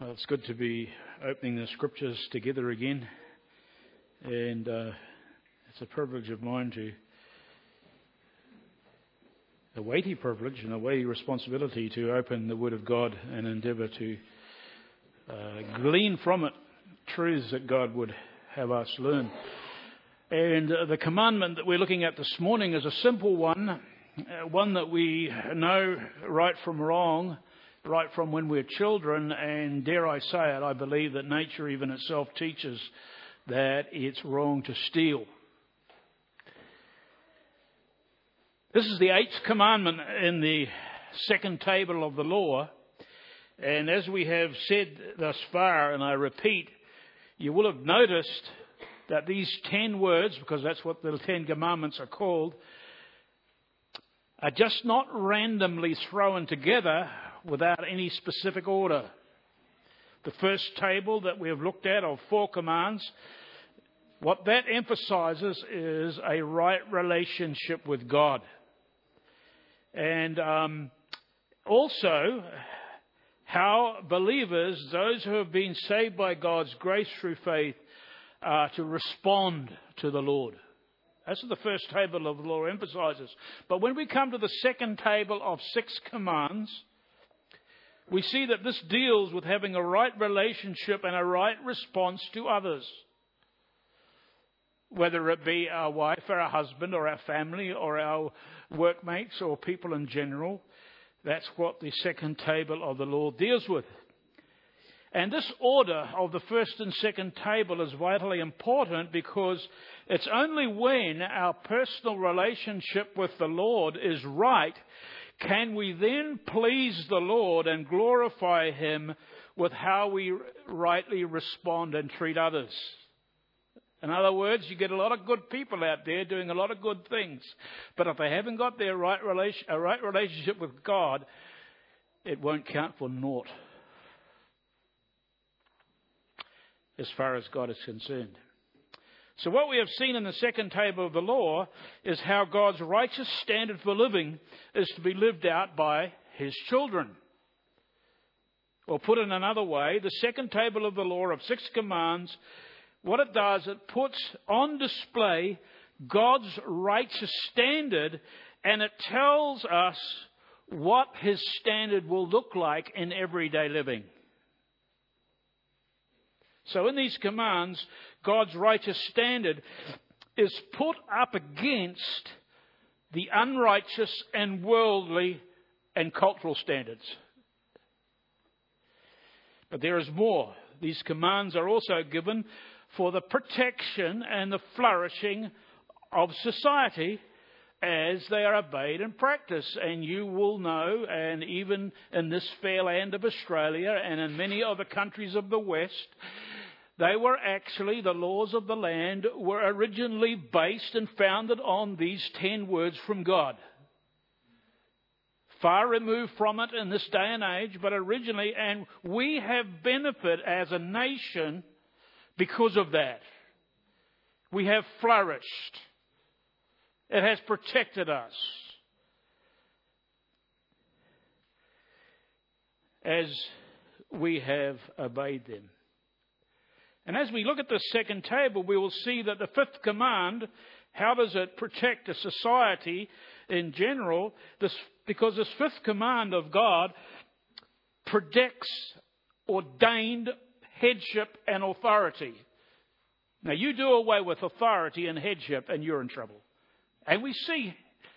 Well, it's good to be opening the scriptures together again, and uh, it's a privilege of mine to, a weighty privilege and a weighty responsibility to open the Word of God and endeavour to uh, glean from it truths that God would have us learn. And uh, the commandment that we're looking at this morning is a simple one, uh, one that we know right from wrong right from when we're children, and dare I say it, I believe that nature even itself teaches that it's wrong to steal. This is the eighth commandment in the second table of the law. And as we have said thus far, and I repeat, you will have noticed that these ten words, because that's what the Ten Commandments are called, are just not randomly thrown together without any specific order. The first table that we have looked at of four commands, what that emphasizes is a right relationship with God. And um, also, how believers, those who have been saved by God's grace through faith, are to respond to the Lord. That's what the first table of the law emphasizes. But when we come to the second table of six commands, we see that this deals with having a right relationship and a right response to others. Whether it be our wife or our husband or our family or our workmates or people in general, that's what the second table of the law deals with. And this order of the first and second table is vitally important because it's only when our personal relationship with the Lord is right can we then please the Lord and glorify Him with how we rightly respond and treat others? In other words, you get a lot of good people out there doing a lot of good things, but if they haven't got their right relation, a right relationship with God, it won't count for naught as far as God is concerned. So, what we have seen in the second table of the law is how God's righteous standard for living is to be lived out by his children. Or put in another way, the second table of the law of six commands, what it does, it puts on display God's righteous standard and it tells us what his standard will look like in everyday living. So, in these commands, God's righteous standard is put up against the unrighteous and worldly and cultural standards. But there is more. These commands are also given for the protection and the flourishing of society as they are obeyed and practiced. And you will know, and even in this fair land of Australia and in many other countries of the West, they were actually, the laws of the land were originally based and founded on these ten words from God. Far removed from it in this day and age, but originally, and we have benefit as a nation because of that. We have flourished. It has protected us. As we have obeyed them. And as we look at the second table, we will see that the fifth command, how does it protect a society in general? This, because this fifth command of God predicts ordained headship and authority. Now, you do away with authority and headship, and you're in trouble. And we see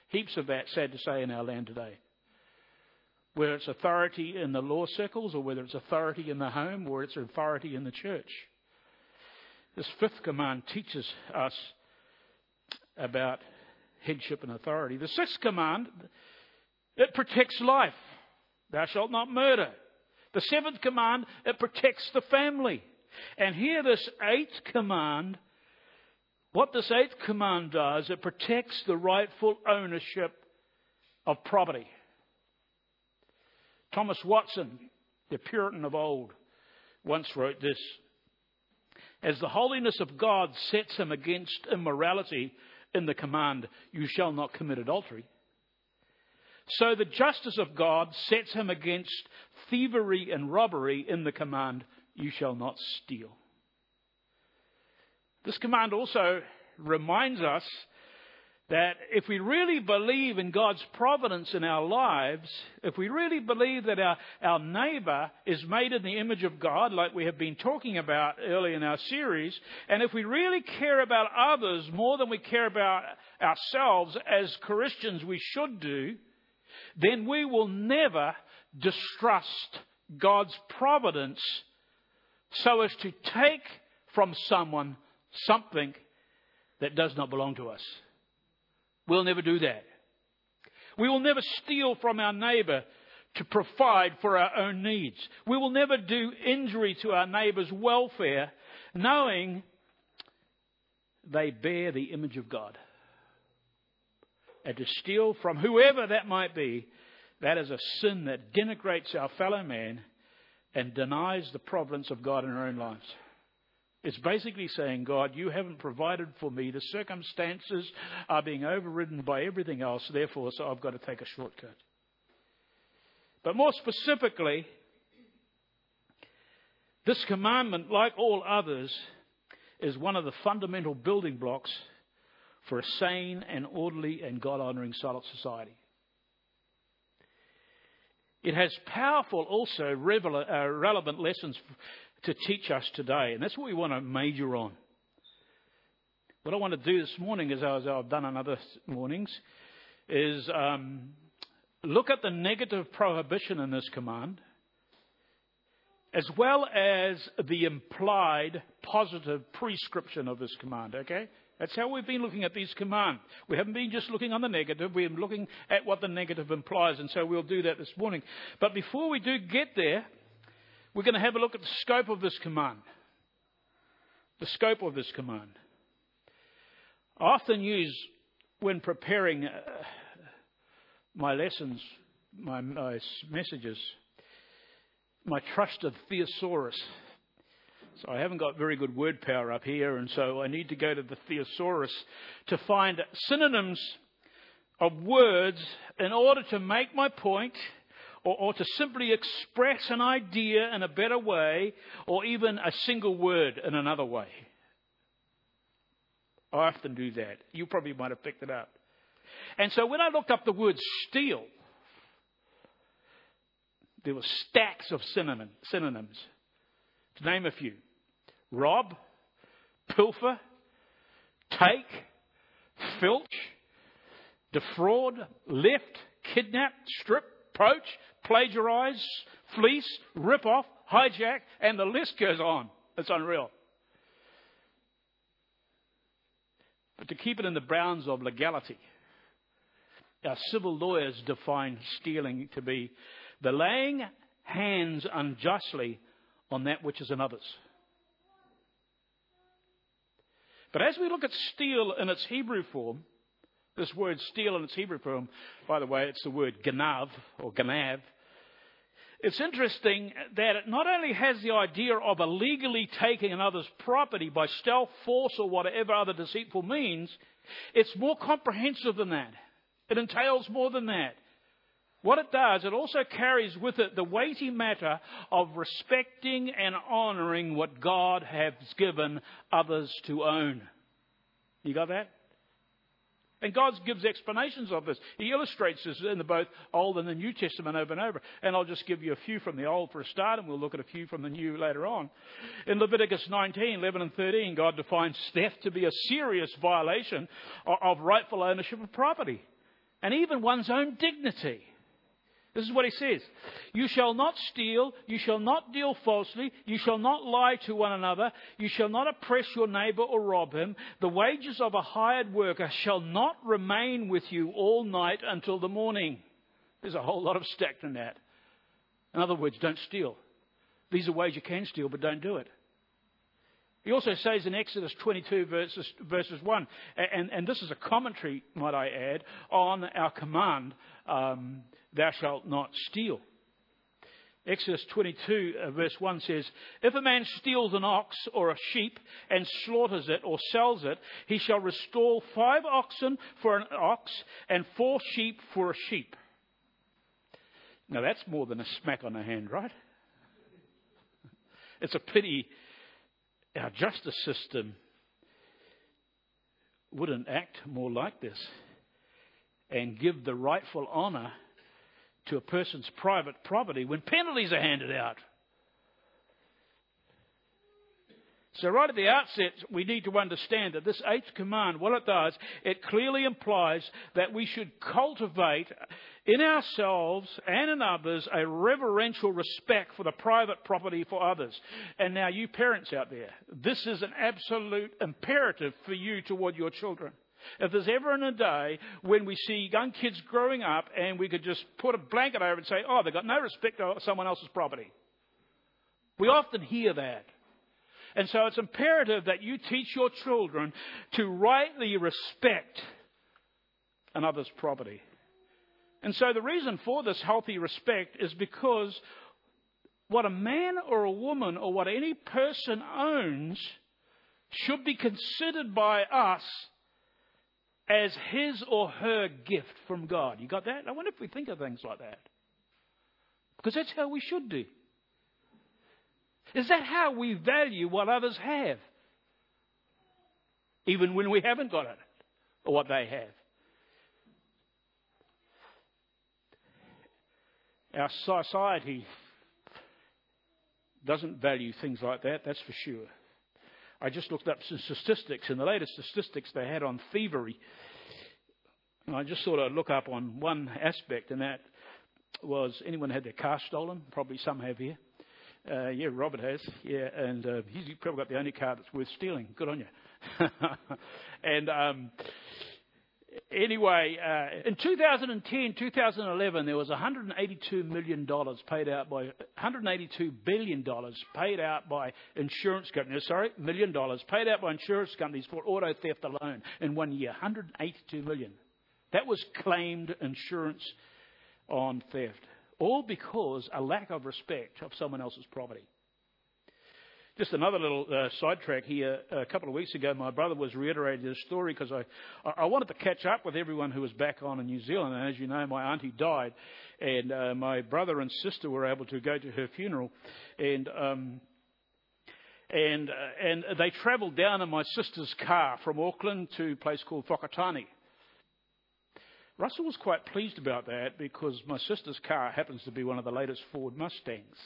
heaps of that, sad to say, in our land today. Whether it's authority in the law circles, or whether it's authority in the home, or it's authority in the church. This fifth command teaches us about headship and authority. The sixth command, it protects life. Thou shalt not murder. The seventh command, it protects the family. And here, this eighth command, what this eighth command does, it protects the rightful ownership of property. Thomas Watson, the Puritan of old, once wrote this as the holiness of God sets him against immorality in the command, You shall not commit adultery. So the justice of God sets him against thievery and robbery in the command, You shall not steal. This command also reminds us that if we really believe in God's providence in our lives, if we really believe that our, our neighbour is made in the image of God, like we have been talking about early in our series, and if we really care about others more than we care about ourselves as Christians we should do, then we will never distrust God's providence so as to take from someone something that does not belong to us. We'll never do that. We will never steal from our neighbour to provide for our own needs. We will never do injury to our neighbour's welfare knowing they bear the image of God. And to steal from whoever that might be, that is a sin that denigrates our fellow man and denies the providence of God in our own lives. It's basically saying, God, you haven't provided for me. The circumstances are being overridden by everything else, therefore, so I've got to take a shortcut. But more specifically, this commandment, like all others, is one of the fundamental building blocks for a sane and orderly and God honoring society. It has powerful, also uh, relevant lessons to teach us today. And that's what we want to major on. What I want to do this morning, as I've done on other mornings, is um, look at the negative prohibition in this command, as well as the implied positive prescription of this command, okay? That's how we've been looking at these commands. We haven't been just looking on the negative, we're looking at what the negative implies, and so we'll do that this morning. But before we do get there, we're going to have a look at the scope of this command. The scope of this command. I often use, when preparing uh, my lessons, my, my messages, my trusted thesaurus. So I haven't got very good word power up here, and so I need to go to the thesaurus to find synonyms of words in order to make my point or, or to simply express an idea in a better way, or even a single word in another way. I often do that. You probably might have picked it up. And so when I looked up the word steal, there were stacks of synonym, synonyms. To name a few rob, pilfer, take, filch, defraud, lift, kidnap, strip, poach, plagiarize, fleece, rip off, hijack, and the list goes on. It's unreal. But to keep it in the bounds of legality, our civil lawyers define stealing to be the laying hands unjustly on that which is another's. But as we look at steal in its Hebrew form, this word steal in its Hebrew form, by the way, it's the word ganav or ganav. It's interesting that it not only has the idea of illegally taking another's property by stealth, force, or whatever other deceitful means, it's more comprehensive than that. It entails more than that. What it does, it also carries with it the weighty matter of respecting and honouring what God has given others to own. You got that? And God gives explanations of this. He illustrates this in both the both Old and the New Testament over and over. And I'll just give you a few from the Old for a start, and we'll look at a few from the New later on. In Leviticus 19, 11 and 13, God defines theft to be a serious violation of rightful ownership of property and even one's own dignity. This is what he says. You shall not steal, you shall not deal falsely, you shall not lie to one another, you shall not oppress your neighbor or rob him. The wages of a hired worker shall not remain with you all night until the morning. There's a whole lot of stacked in that. In other words, don't steal. These are ways you can steal, but don't do it. He also says in Exodus 22, verses, verses 1, and, and this is a commentary, might I add, on our command, um, thou shalt not steal. Exodus 22, uh, verse 1 says, If a man steals an ox or a sheep and slaughters it or sells it, he shall restore five oxen for an ox and four sheep for a sheep. Now, that's more than a smack on the hand, right? It's a pity our justice system wouldn't act more like this and give the rightful honour to a person's private property when penalties are handed out. So, right at the outset, we need to understand that this eighth command, what it does, it clearly implies that we should cultivate in ourselves and in others a reverential respect for the private property for others. And now, you parents out there, this is an absolute imperative for you toward your children. If there's ever in a day when we see young kids growing up and we could just put a blanket over and say, oh, they've got no respect for someone else's property. We often hear that. And so it's imperative that you teach your children to rightly respect another's property. And so the reason for this healthy respect is because what a man or a woman or what any person owns should be considered by us as his or her gift from God. You got that? I wonder if we think of things like that. Because that's how we should do. Is that how we value what others have? Even when we haven't got it, or what they have. Our society doesn't value things like that, that's for sure. I just looked up some statistics, and the latest statistics they had on thievery. And I just sort of look up on one aspect, and that was anyone had their car stolen? Probably some have here. Uh, yeah, Robert has. Yeah, and uh, he's probably got the only car that's worth stealing. Good on you. and um, anyway, uh, in 2010, 2011, there was 182 million dollars paid out by 182 billion dollars paid out by insurance companies. Sorry, million dollars paid out by insurance companies for auto theft alone in one year. 182 million. That was claimed insurance on theft. All because a lack of respect of someone else's property. Just another little uh, sidetrack here. A couple of weeks ago, my brother was reiterating this story because I, I wanted to catch up with everyone who was back on in New Zealand. And as you know, my auntie died, and uh, my brother and sister were able to go to her funeral, and um, and uh, and they travelled down in my sister's car from Auckland to a place called Whakatane. Russell was quite pleased about that because my sister's car happens to be one of the latest Ford Mustangs.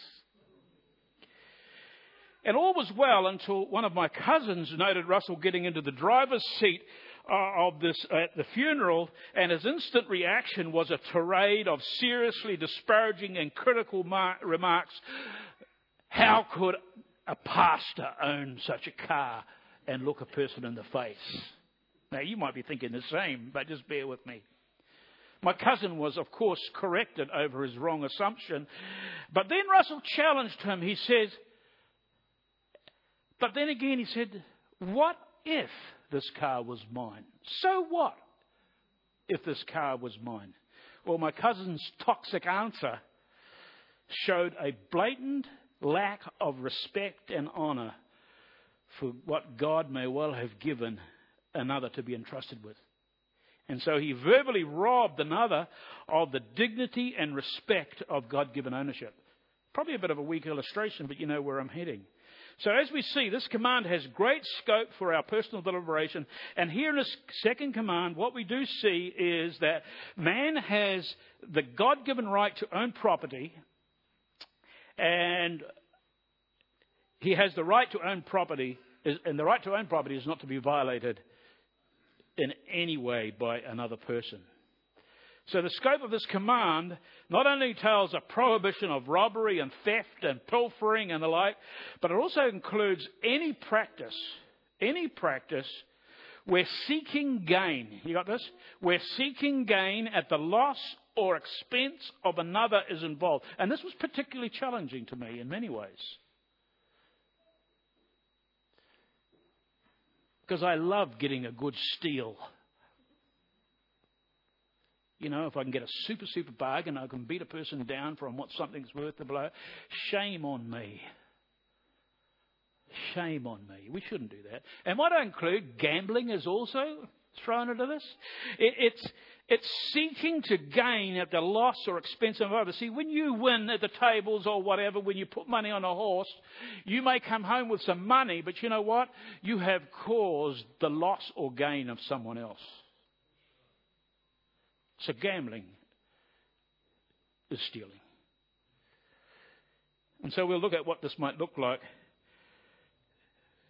And all was well until one of my cousins noted Russell getting into the driver's seat uh, of this at the funeral, and his instant reaction was a tirade of seriously disparaging and critical mar- remarks. How could a pastor own such a car and look a person in the face? Now, you might be thinking the same, but just bear with me. My cousin was, of course, corrected over his wrong assumption. But then Russell challenged him. He says, but then again, he said, What if this car was mine? So what if this car was mine? Well, my cousin's toxic answer showed a blatant lack of respect and honour for what God may well have given another to be entrusted with. And so he verbally robbed another of the dignity and respect of God given ownership. Probably a bit of a weak illustration, but you know where I'm heading. So as we see, this command has great scope for our personal deliberation. And here in this second command, what we do see is that man has the God given right to own property, and he has the right to own property, and the right to own property is not to be violated in any way by another person. So the scope of this command not only tells a prohibition of robbery and theft and pilfering and the like, but it also includes any practice, any practice where seeking gain, you got this? Where seeking gain at the loss or expense of another is involved. And this was particularly challenging to me in many ways. Because I love getting a good steal. You know, if I can get a super, super bargain, I can beat a person down from what something's worth the blow. Shame on me. Shame on me. We shouldn't do that. And what I include gambling is also thrown into this. It, it's It's seeking to gain at the loss or expense of others. See, when you win at the tables or whatever, when you put money on a horse, you may come home with some money, but you know what? You have caused the loss or gain of someone else. So gambling is stealing. And so we'll look at what this might look like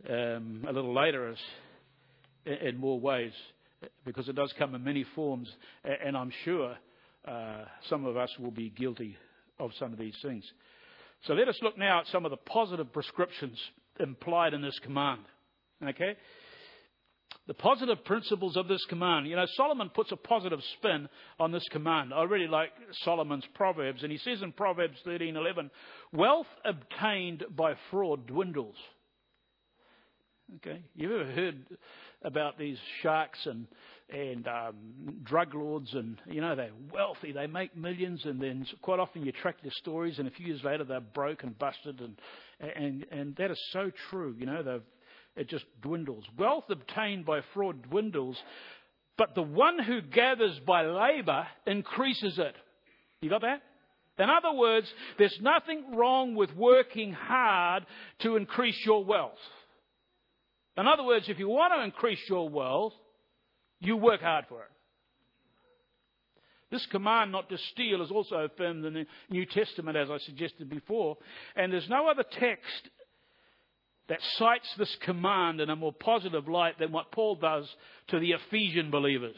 um, a little later as, in more ways because it does come in many forms, and I'm sure uh, some of us will be guilty of some of these things. So let us look now at some of the positive prescriptions implied in this command. Okay? The positive principles of this command. You know, Solomon puts a positive spin on this command. I really like Solomon's Proverbs, and he says in Proverbs 13:11, "Wealth obtained by fraud dwindles." Okay, you ever heard about these sharks and and um, drug lords, and you know they're wealthy, they make millions, and then quite often you track their stories, and a few years later they're broke and busted, and and and that is so true. You know, they've it just dwindles. Wealth obtained by fraud dwindles, but the one who gathers by labour increases it. You got that? In other words, there's nothing wrong with working hard to increase your wealth. In other words, if you want to increase your wealth, you work hard for it. This command not to steal is also affirmed in the New Testament, as I suggested before. And there's no other text that cites this command in a more positive light than what Paul does to the Ephesian believers.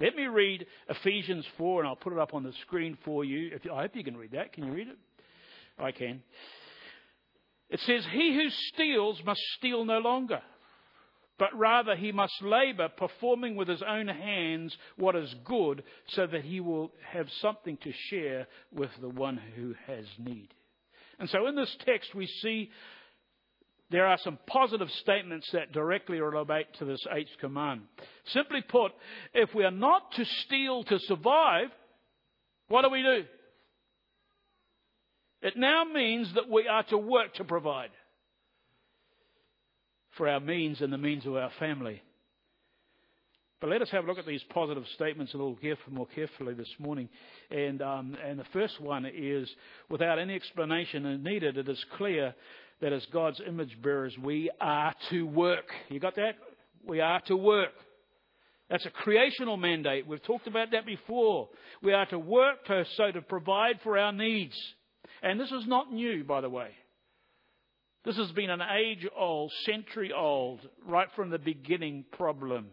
Let me read Ephesians 4, and I'll put it up on the screen for you. I hope you can read that. Can you read it? I can. It says, He who steals must steal no longer, but rather he must labor, performing with his own hands what is good, so that he will have something to share with the one who has need. And so in this text, we see there are some positive statements that directly relate to this eighth command. Simply put, if we are not to steal to survive, what do we do? It now means that we are to work to provide for our means and the means of our family. But let us have a look at these positive statements a little more carefully this morning. And, um, and the first one is without any explanation needed, it is clear that as God's image bearers, we are to work. You got that? We are to work. That's a creational mandate. We've talked about that before. We are to work to, so to provide for our needs. And this is not new, by the way. This has been an age old, century old, right from the beginning problem.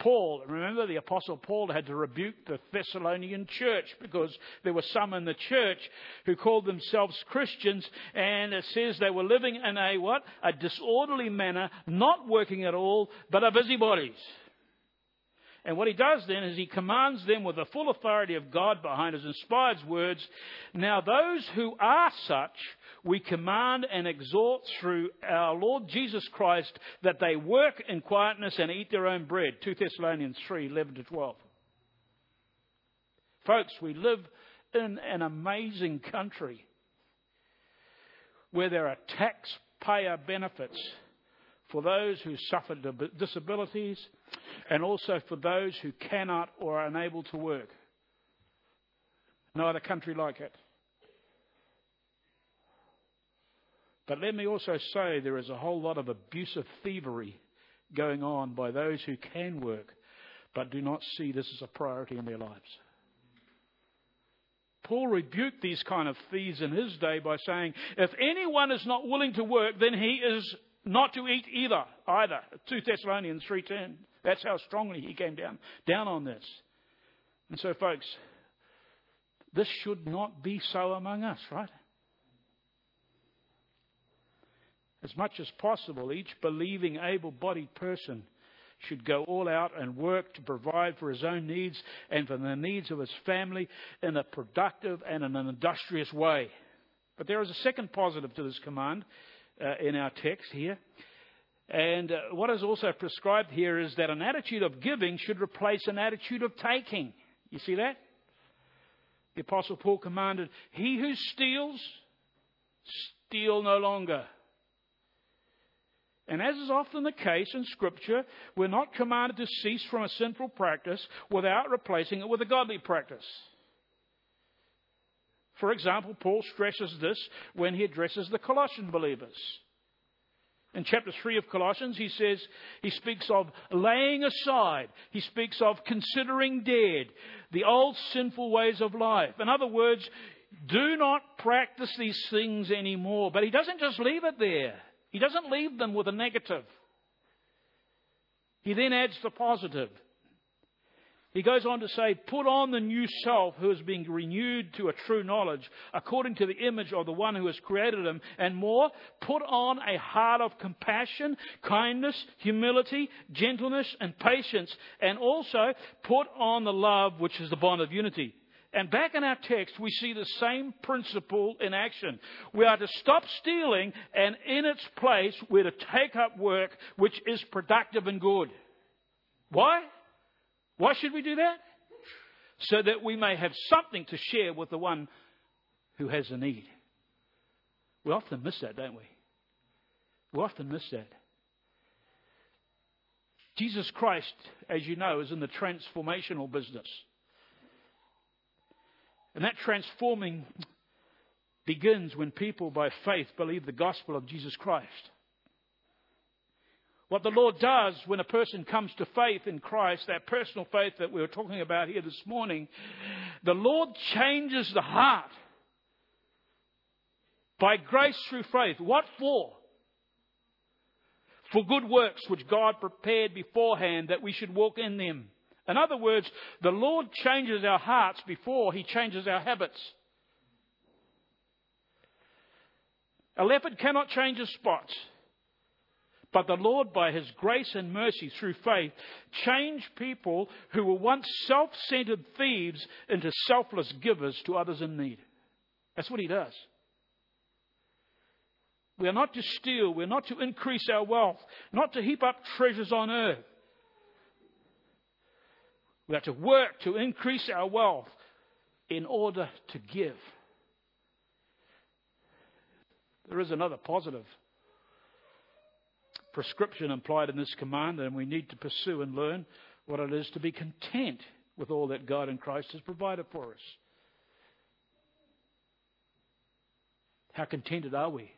Paul, remember the Apostle Paul had to rebuke the Thessalonian church because there were some in the church who called themselves Christians and it says they were living in a what? A disorderly manner, not working at all, but are busybodies. And what he does then is he commands them with the full authority of God behind his inspired words. Now, those who are such, we command and exhort through our Lord Jesus Christ that they work in quietness and eat their own bread. 2 Thessalonians 3 11 to 12. Folks, we live in an amazing country where there are taxpayer benefits for those who suffer disabilities and also for those who cannot or are unable to work. No other country like it. But let me also say there is a whole lot of abusive thievery going on by those who can work but do not see this as a priority in their lives. Paul rebuked these kind of thieves in his day by saying, if anyone is not willing to work, then he is not to eat either, either. 2 Thessalonians 3.10. That's how strongly he came down, down on this. And so, folks, this should not be so among us, right? As much as possible, each believing, able bodied person should go all out and work to provide for his own needs and for the needs of his family in a productive and an industrious way. But there is a second positive to this command uh, in our text here. And uh, what is also prescribed here is that an attitude of giving should replace an attitude of taking. You see that? The Apostle Paul commanded, He who steals, steal no longer. And as is often the case in Scripture, we're not commanded to cease from a sinful practice without replacing it with a godly practice. For example, Paul stresses this when he addresses the Colossian believers. In chapter 3 of Colossians, he says, he speaks of laying aside, he speaks of considering dead the old sinful ways of life. In other words, do not practice these things anymore. But he doesn't just leave it there, he doesn't leave them with a negative. He then adds the positive. He goes on to say, Put on the new self who is being renewed to a true knowledge, according to the image of the one who has created him, and more, put on a heart of compassion, kindness, humility, gentleness, and patience, and also put on the love which is the bond of unity. And back in our text, we see the same principle in action. We are to stop stealing, and in its place, we're to take up work which is productive and good. Why? Why should we do that? So that we may have something to share with the one who has a need. We often miss that, don't we? We often miss that. Jesus Christ, as you know, is in the transformational business. And that transforming begins when people by faith believe the gospel of Jesus Christ. What the Lord does when a person comes to faith in Christ, that personal faith that we were talking about here this morning, the Lord changes the heart by grace through faith. What for? For good works which God prepared beforehand that we should walk in them. In other words, the Lord changes our hearts before he changes our habits. A leopard cannot change his spots. But the Lord, by His grace and mercy through faith, changed people who were once self centered thieves into selfless givers to others in need. That's what He does. We are not to steal, we're not to increase our wealth, not to heap up treasures on earth. We are to work to increase our wealth in order to give. There is another positive prescription implied in this command, and we need to pursue and learn what it is to be content with all that God in Christ has provided for us. How contented are we?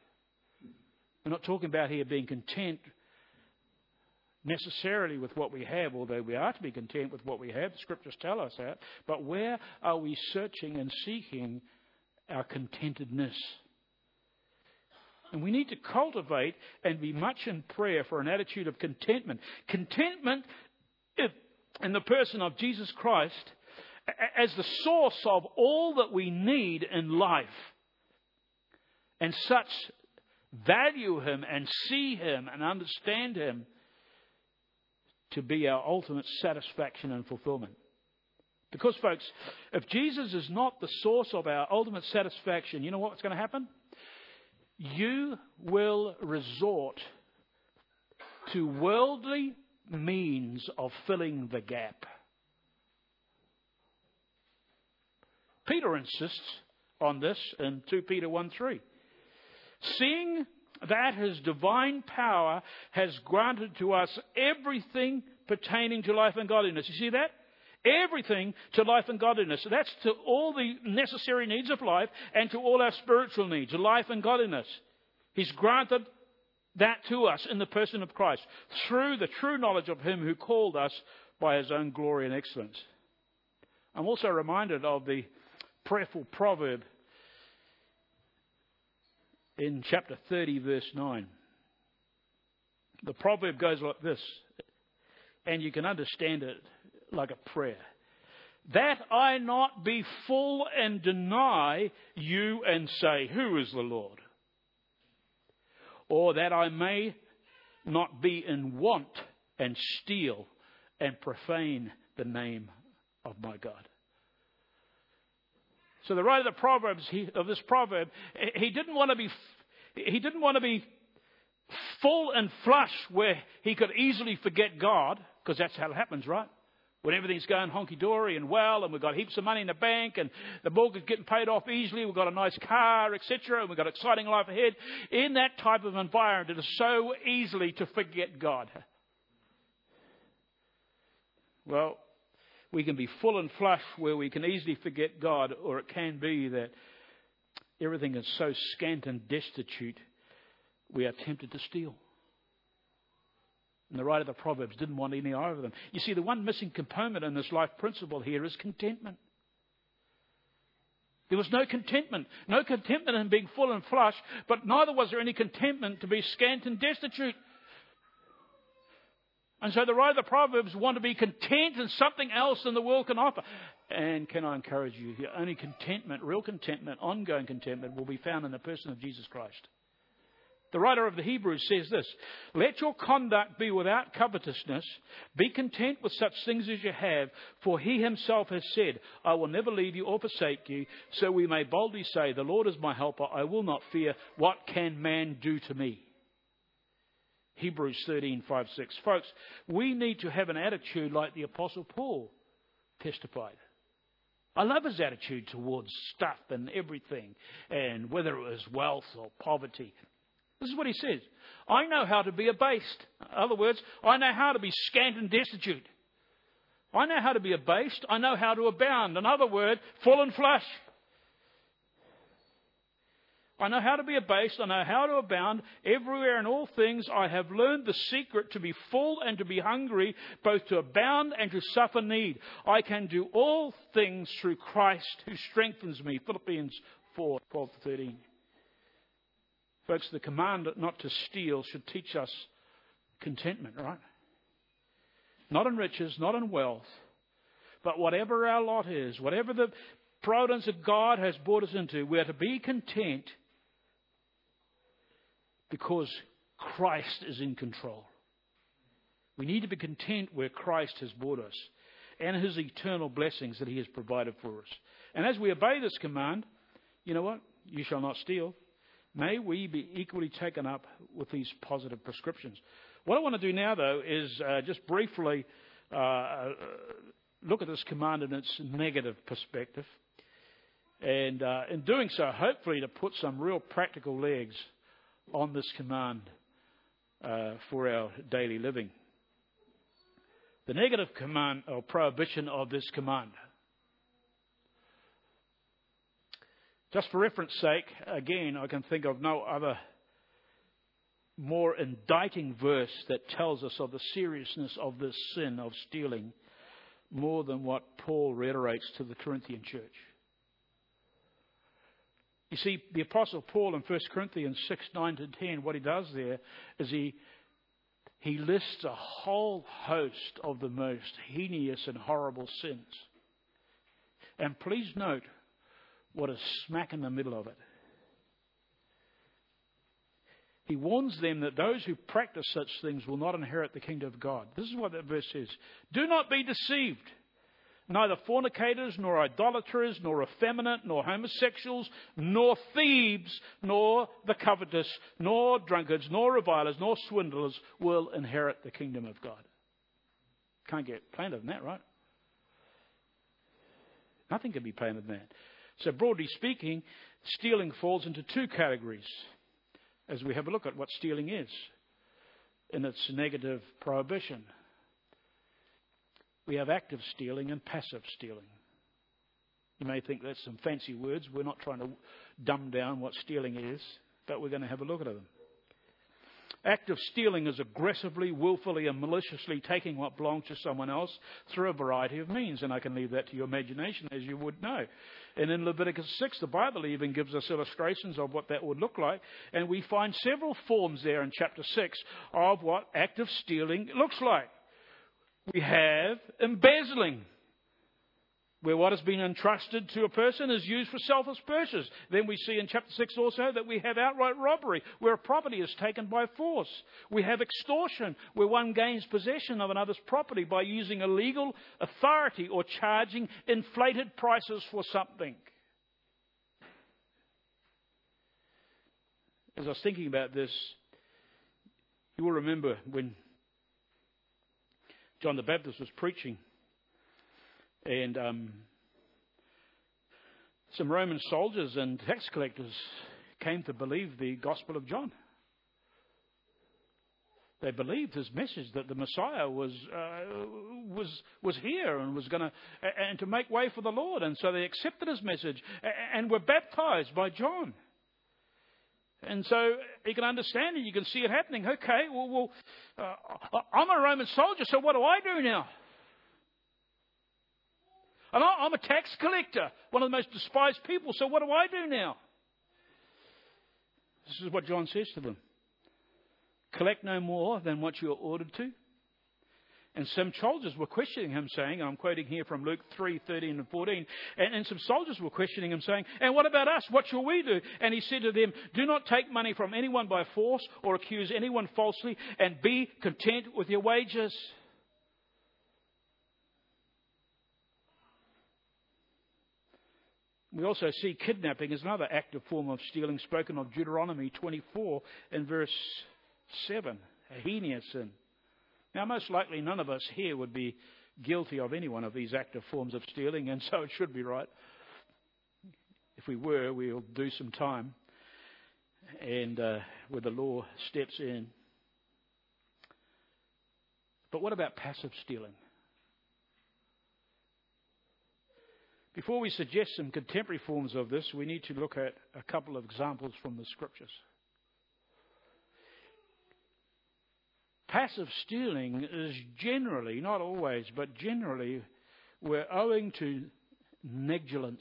We're not talking about here being content necessarily with what we have, although we are to be content with what we have. The scriptures tell us that. But where are we searching and seeking our contentedness? And we need to cultivate and be much in prayer for an attitude of contentment. Contentment in the person of Jesus Christ as the source of all that we need in life. And such value Him and see Him and understand Him to be our ultimate satisfaction and fulfillment. Because, folks, if Jesus is not the source of our ultimate satisfaction, you know what's going to happen? You will resort to worldly means of filling the gap. Peter insists on this in 2 Peter 1 3. Seeing that his divine power has granted to us everything pertaining to life and godliness. You see that? Everything to life and godliness. So that's to all the necessary needs of life and to all our spiritual needs, life and godliness. He's granted that to us in the person of Christ through the true knowledge of Him who called us by His own glory and excellence. I'm also reminded of the prayerful proverb in chapter 30, verse 9. The proverb goes like this, and you can understand it like a prayer. That I not be full and deny you and say, Who is the Lord? Or that I may not be in want and steal and profane the name of my God. So the writer of the Proverbs, he, of this proverb, he didn't want to be, he didn't want to be full and flush where he could easily forget God, because that's how it happens, right? When everything's going honky dory and well, and we've got heaps of money in the bank, and the mortgage getting paid off easily, we've got a nice car, etc., and we've got an exciting life ahead. In that type of environment, it is so easily to forget God. Well, we can be full and flush where we can easily forget God, or it can be that everything is so scant and destitute, we are tempted to steal. And the writer of the Proverbs didn't want any of them. You see, the one missing component in this life principle here is contentment. There was no contentment. No contentment in being full and flush, but neither was there any contentment to be scant and destitute. And so the writer of the Proverbs want to be content in something else than the world can offer. And can I encourage you here? Only contentment, real contentment, ongoing contentment will be found in the person of Jesus Christ. The writer of the Hebrews says this Let your conduct be without covetousness. Be content with such things as you have, for he himself has said, I will never leave you or forsake you. So we may boldly say, The Lord is my helper. I will not fear. What can man do to me? Hebrews 13, 5, 6. Folks, we need to have an attitude like the Apostle Paul testified. I love his attitude towards stuff and everything, and whether it was wealth or poverty. This is what he says. I know how to be abased. In other words, I know how to be scant and destitute. I know how to be abased. I know how to abound. In other words, full and flush. I know how to be abased. I know how to abound. Everywhere in all things I have learned the secret to be full and to be hungry, both to abound and to suffer need. I can do all things through Christ who strengthens me. Philippians 4 12 to 13. Folks, the command not to steal should teach us contentment, right? Not in riches, not in wealth, but whatever our lot is, whatever the providence of God has brought us into, we are to be content because Christ is in control. We need to be content where Christ has brought us and his eternal blessings that he has provided for us. And as we obey this command, you know what? You shall not steal. May we be equally taken up with these positive prescriptions. What I want to do now, though, is uh, just briefly uh, uh look at this command in its negative perspective. And uh, in doing so, hopefully, to put some real practical legs on this command uh, for our daily living. The negative command or prohibition of this command. Just for reference sake, again, I can think of no other more indicting verse that tells us of the seriousness of this sin of stealing more than what Paul reiterates to the Corinthian church. You see, the Apostle Paul in 1 Corinthians 6 9 to 10, what he does there is he, he lists a whole host of the most heinous and horrible sins. And please note what is smack in the middle of it. He warns them that those who practice such things will not inherit the kingdom of God. This is what that verse says. Do not be deceived neither fornicators, nor idolaters, nor effeminate, nor homosexuals, nor thieves, nor the covetous, nor drunkards, nor revilers, nor swindlers will inherit the kingdom of God. Can't get plainer than that, right? Nothing can be plainer than that. So, broadly speaking, stealing falls into two categories as we have a look at what stealing is in its negative prohibition. We have active stealing and passive stealing. You may think that's some fancy words. We're not trying to dumb down what stealing is, but we're going to have a look at them. Active stealing is aggressively, willfully, and maliciously taking what belongs to someone else through a variety of means. And I can leave that to your imagination, as you would know. And in Leviticus 6, the Bible even gives us illustrations of what that would look like. And we find several forms there in chapter 6 of what active stealing looks like. We have embezzling, where what has been entrusted to a person is used for selfish purposes. Then we see in chapter 6 also that we have outright robbery, where property is taken by force. We have extortion, where one gains possession of another's property by using illegal authority or charging inflated prices for something. As I was thinking about this, you will remember when John the Baptist was preaching And um, some Roman soldiers and tax collectors came to believe the Gospel of John. They believed his message that the Messiah was uh, was was here and was going to and to make way for the Lord, and so they accepted his message and were baptized by John. And so you can understand it, you can see it happening. Okay, well, well uh, I'm a Roman soldier, so what do I do now? And I'm a tax collector, one of the most despised people, so what do I do now? This is what John says to them Collect no more than what you are ordered to. And some soldiers were questioning him, saying, I'm quoting here from Luke 3 13 and 14, and, and, some soldiers were questioning him, saying, And what about us? What shall we do? And he said to them, Do not take money from anyone by force or accuse anyone falsely, and be content with your wages. We also see kidnapping as another active form of stealing, spoken of Deuteronomy 24 in verse 7, a heinous sin. Now, most likely none of us here would be guilty of any one of these active forms of stealing, and so it should be right. If we were, we'll do some time, and uh, where the law steps in. But what about passive stealing? Before we suggest some contemporary forms of this, we need to look at a couple of examples from the scriptures. Passive stealing is generally, not always, but generally, we're owing to negligence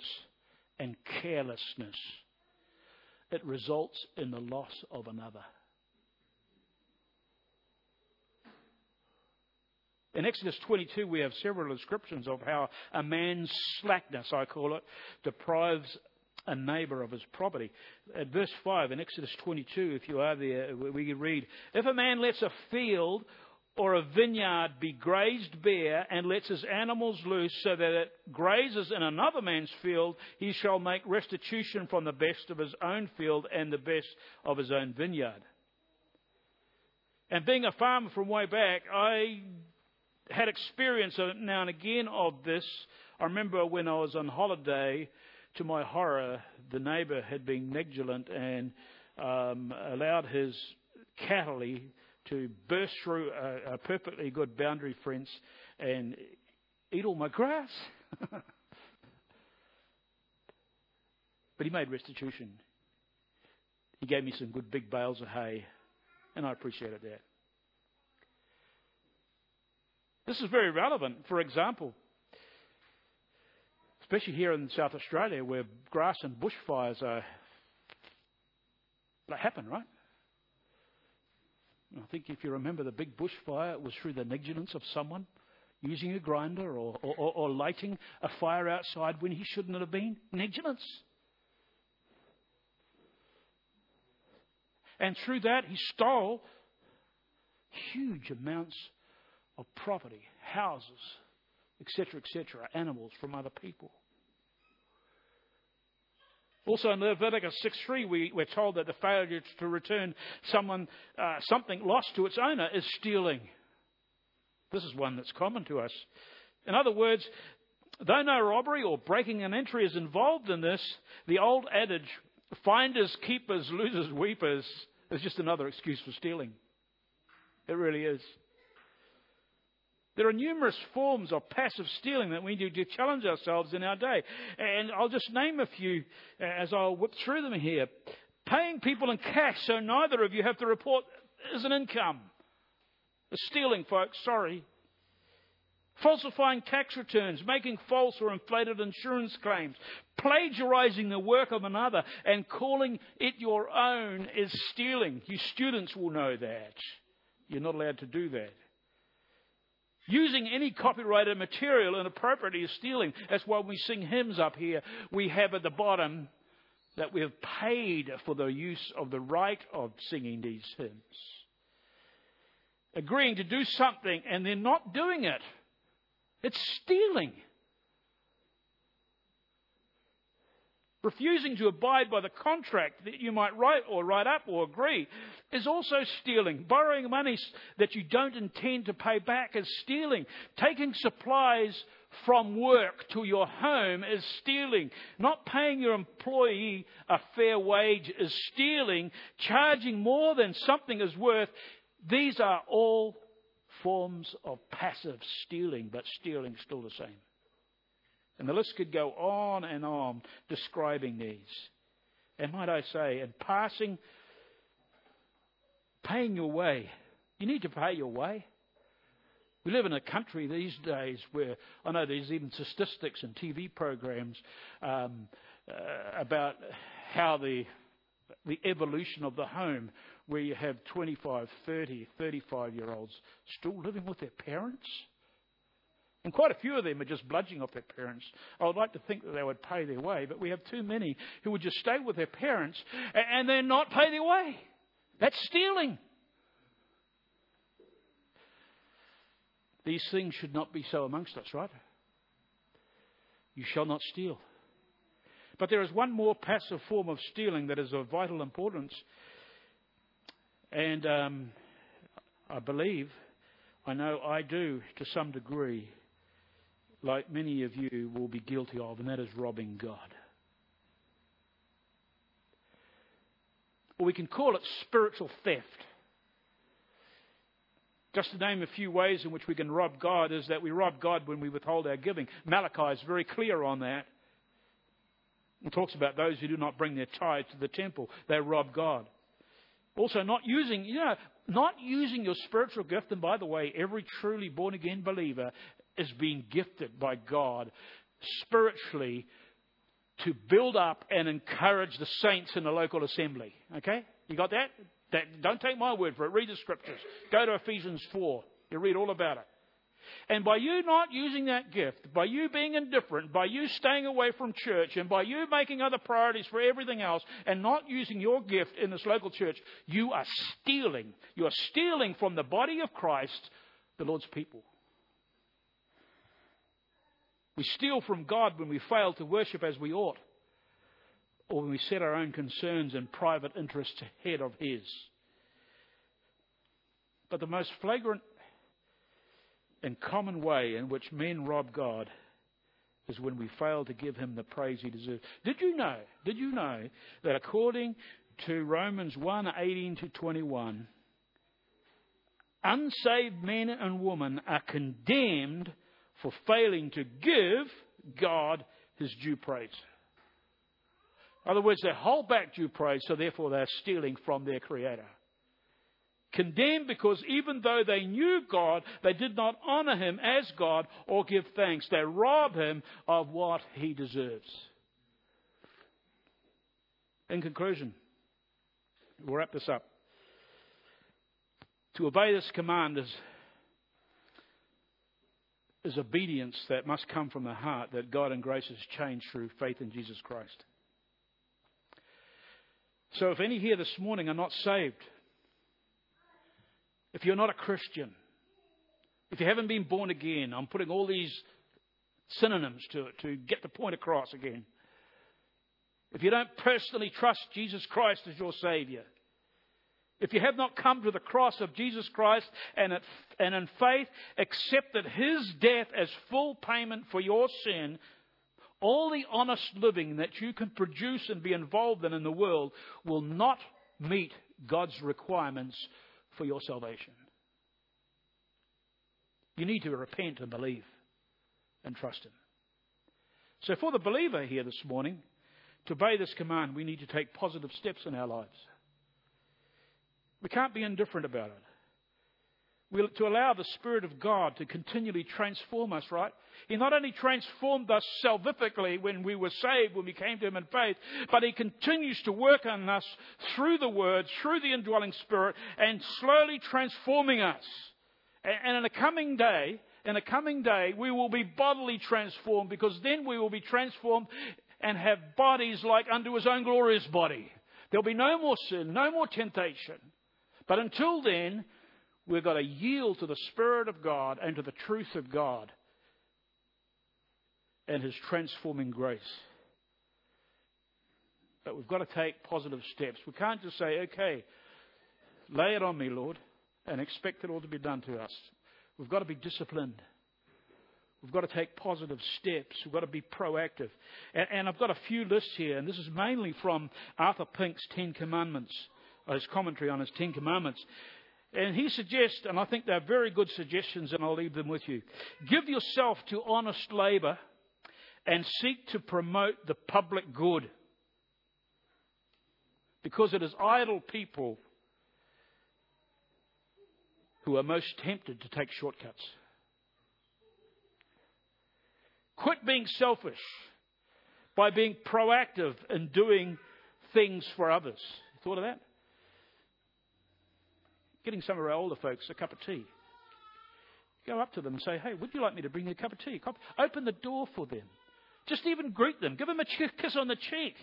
and carelessness. It results in the loss of another. In Exodus 22, we have several descriptions of how a man's slackness, I call it, deprives a neighbour of his property. At verse 5 in Exodus 22, if you are there, we read, If a man lets a field or a vineyard be grazed bare and lets his animals loose so that it grazes in another man's field, he shall make restitution from the best of his own field and the best of his own vineyard. And being a farmer from way back, I had experience now and again of this. I remember when I was on holiday to my horror, the neighbour had been negligent and um, allowed his cattle to burst through a, a, perfectly good boundary fence and eat all my grass. but he made restitution. He gave me some good big bales of hay, and I appreciated that. This is very relevant. For example, especially here in South Australia where grass and bushfires are that happen, right? I think if you remember the big bushfire, it was through the negligence of someone using a grinder or, or, or lighting a fire outside when he shouldn't have been. Negligence. And through that, he stole huge amounts of property, houses, etc., etc., animals from other people. Also in Leviticus 6.3, we, we're told that the failure to return someone, uh, something lost to its owner is stealing. This is one that's common to us. In other words, though no robbery or breaking an entry is involved in this, the old adage, finders, keepers, losers, weepers, is just another excuse for stealing. It really is. There are numerous forms of passive stealing that we need to challenge ourselves in our day. And I'll just name a few uh, as I'll whip through them here. Paying people in cash so neither of you have to report as an income. Stealing, folks, sorry. Falsifying tax returns, making false or inflated insurance claims, plagiarizing the work of another, and calling it your own is stealing. You students will know that. You're not allowed to do that. Using any copyrighted material inappropriately is stealing. That's why we sing hymns up here. We have at the bottom that we have paid for the use of the right of singing these hymns. Agreeing to do something and then not doing it. It's stealing. Refusing to abide by the contract that you might write or write up or agree is also stealing. Borrowing money that you don't intend to pay back is stealing. Taking supplies from work to your home is stealing. Not paying your employee a fair wage is stealing. Charging more than something is worth. These are all forms of passive stealing, but stealing still the same. And the list could go on and on describing these. And might I say, in passing, paying your way. You need to pay your way. We live in a country these days where I know there's even statistics and TV programs um, uh, about how the the evolution of the home, where you have 25, 30, 35 year olds still living with their parents. And quite a few of them are just bludging off their parents. I would like to think that they would pay their way, but we have too many who would just stay with their parents and then not pay their way. That's stealing. These things should not be so amongst us, right? You shall not steal. But there is one more passive form of stealing that is of vital importance. And um, I believe, I know I do to some degree, like many of you will be guilty of, and that is robbing God. Or we can call it spiritual theft. Just to name a few ways in which we can rob God is that we rob God when we withhold our giving. Malachi is very clear on that. It talks about those who do not bring their tithe to the temple. They rob God. Also, not using, you know, not using your spiritual gift. And by the way, every truly born again believer is being gifted by God spiritually to build up and encourage the saints in the local assembly. Okay? You got that? that? Don't take my word for it. Read the scriptures. Go to Ephesians 4. You read all about it. And by you not using that gift, by you being indifferent, by you staying away from church, and by you making other priorities for everything else, and not using your gift in this local church, you are stealing. You are stealing from the body of Christ, the Lord's people. We steal from God when we fail to worship as we ought, or when we set our own concerns and private interests ahead of His. But the most flagrant and common way in which men rob God is when we fail to give Him the praise He deserves. Did you know? Did you know that according to Romans 1 18 to 21, unsaved men and women are condemned for failing to give God his due praise. In other words, they hold back due praise, so therefore they're stealing from their Creator. Condemned because even though they knew God, they did not honor Him as God or give thanks. They rob Him of what He deserves. In conclusion, we'll wrap this up. To obey this command is is obedience that must come from the heart that God and grace has changed through faith in Jesus Christ. So if any here this morning are not saved, if you're not a Christian, if you haven't been born again, I'm putting all these synonyms to it to get the point across again. If you don't personally trust Jesus Christ as your Savior, if you have not come to the cross of Jesus Christ and, and in faith accepted his death as full payment for your sin, all the honest living that you can produce and be involved in in the world will not meet God's requirements for your salvation. You need to repent and believe and trust Him. So, for the believer here this morning, to obey this command, we need to take positive steps in our lives. We can't be indifferent about it. we to allow the Spirit of God to continually transform us, right? He not only transformed us salvifically when we were saved, when we came to Him in faith, but He continues to work on us through the Word, through the indwelling Spirit, and slowly transforming us. And in a coming day, in a coming day, we will be bodily transformed because then we will be transformed and have bodies like unto His own glorious body. There'll be no more sin, no more temptation. But until then, we've got to yield to the Spirit of God and to the truth of God and His transforming grace. But we've got to take positive steps. We can't just say, okay, lay it on me, Lord, and expect it all to be done to us. We've got to be disciplined. We've got to take positive steps. We've got to be proactive. And, and I've got a few lists here, and this is mainly from Arthur Pink's Ten Commandments, his commentary on his Ten Commandments. And he suggests, and I think they're very good suggestions, and I'll leave them with you. Give yourself to honest labour and seek to promote the public good. Because it is idle people who are most tempted to take shortcuts. Quit being selfish by being proactive in doing things for others. You thought of that? Getting some of our older folks a cup of tea. Go up to them and say, hey, would you like me to bring you a cup of tea? Open the door for them. Just even greet them. Give them a kiss on the cheek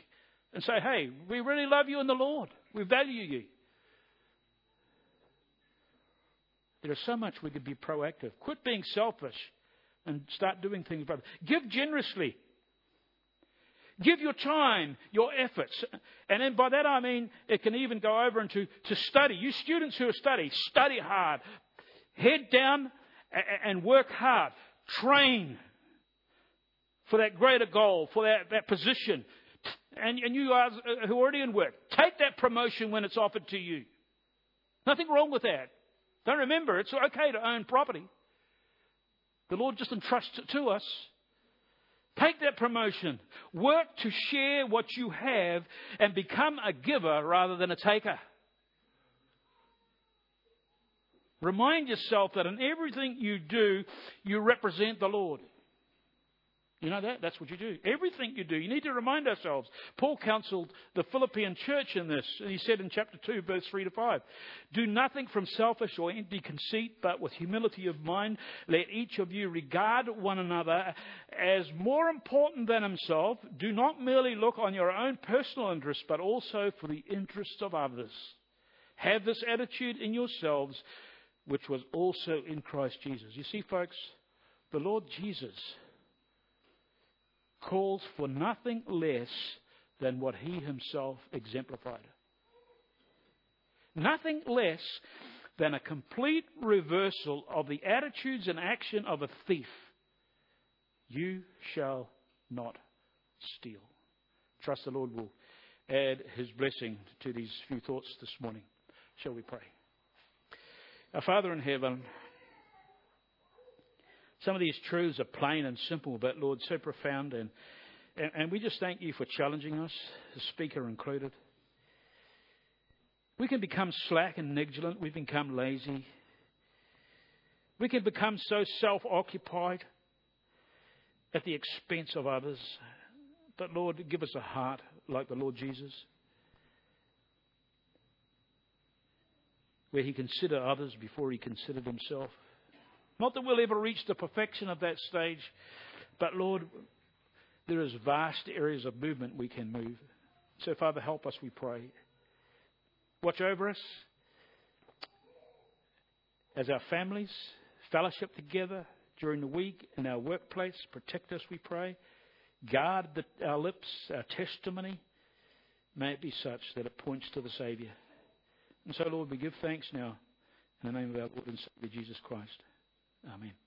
and say, hey, we really love you in the Lord. We value you. There is so much we could be proactive. Quit being selfish and start doing things, brother. Give generously. Give your time, your efforts. And then by that I mean it can even go over into to study. You students who are studying, study hard. Head down and work hard. Train for that greater goal, for that, that position. And, and you guys uh, who are already in work, take that promotion when it's offered to you. Nothing wrong with that. Don't remember, it's okay to own property. The Lord just entrusts it to us. Take that promotion. Work to share what you have and become a giver rather than a taker. Remind yourself that in everything you do, you represent the Lord. You know that? That's what you do. Everything you do. You need to remind ourselves. Paul counseled the Philippian church in this. And he said in chapter 2, verse 3 to 5 Do nothing from selfish or empty conceit, but with humility of mind, let each of you regard one another as more important than himself. Do not merely look on your own personal interests, but also for the interests of others. Have this attitude in yourselves, which was also in Christ Jesus. You see, folks, the Lord Jesus calls for nothing less than what he himself exemplified. Nothing less than a complete reversal of the attitudes and action of a thief. You shall not steal. Trust the Lord will add his blessing to these few thoughts this morning. Shall we pray? Our Father in heaven, some of these truths are plain and simple, but Lord, so profound. And, and, and we just thank you for challenging us, the speaker included. We can become slack and negligent. We become lazy. We can become so self occupied at the expense of others. But Lord, give us a heart like the Lord Jesus, where he considered others before he considered himself. Not that we'll ever reach the perfection of that stage, but Lord, there is vast areas of movement we can move. So, Father, help us, we pray. Watch over us as our families fellowship together during the week in our workplace. Protect us, we pray. Guard the, our lips, our testimony. May it be such that it points to the Saviour. And so, Lord, we give thanks now in the name of our Lord and Saviour Jesus Christ. Amén.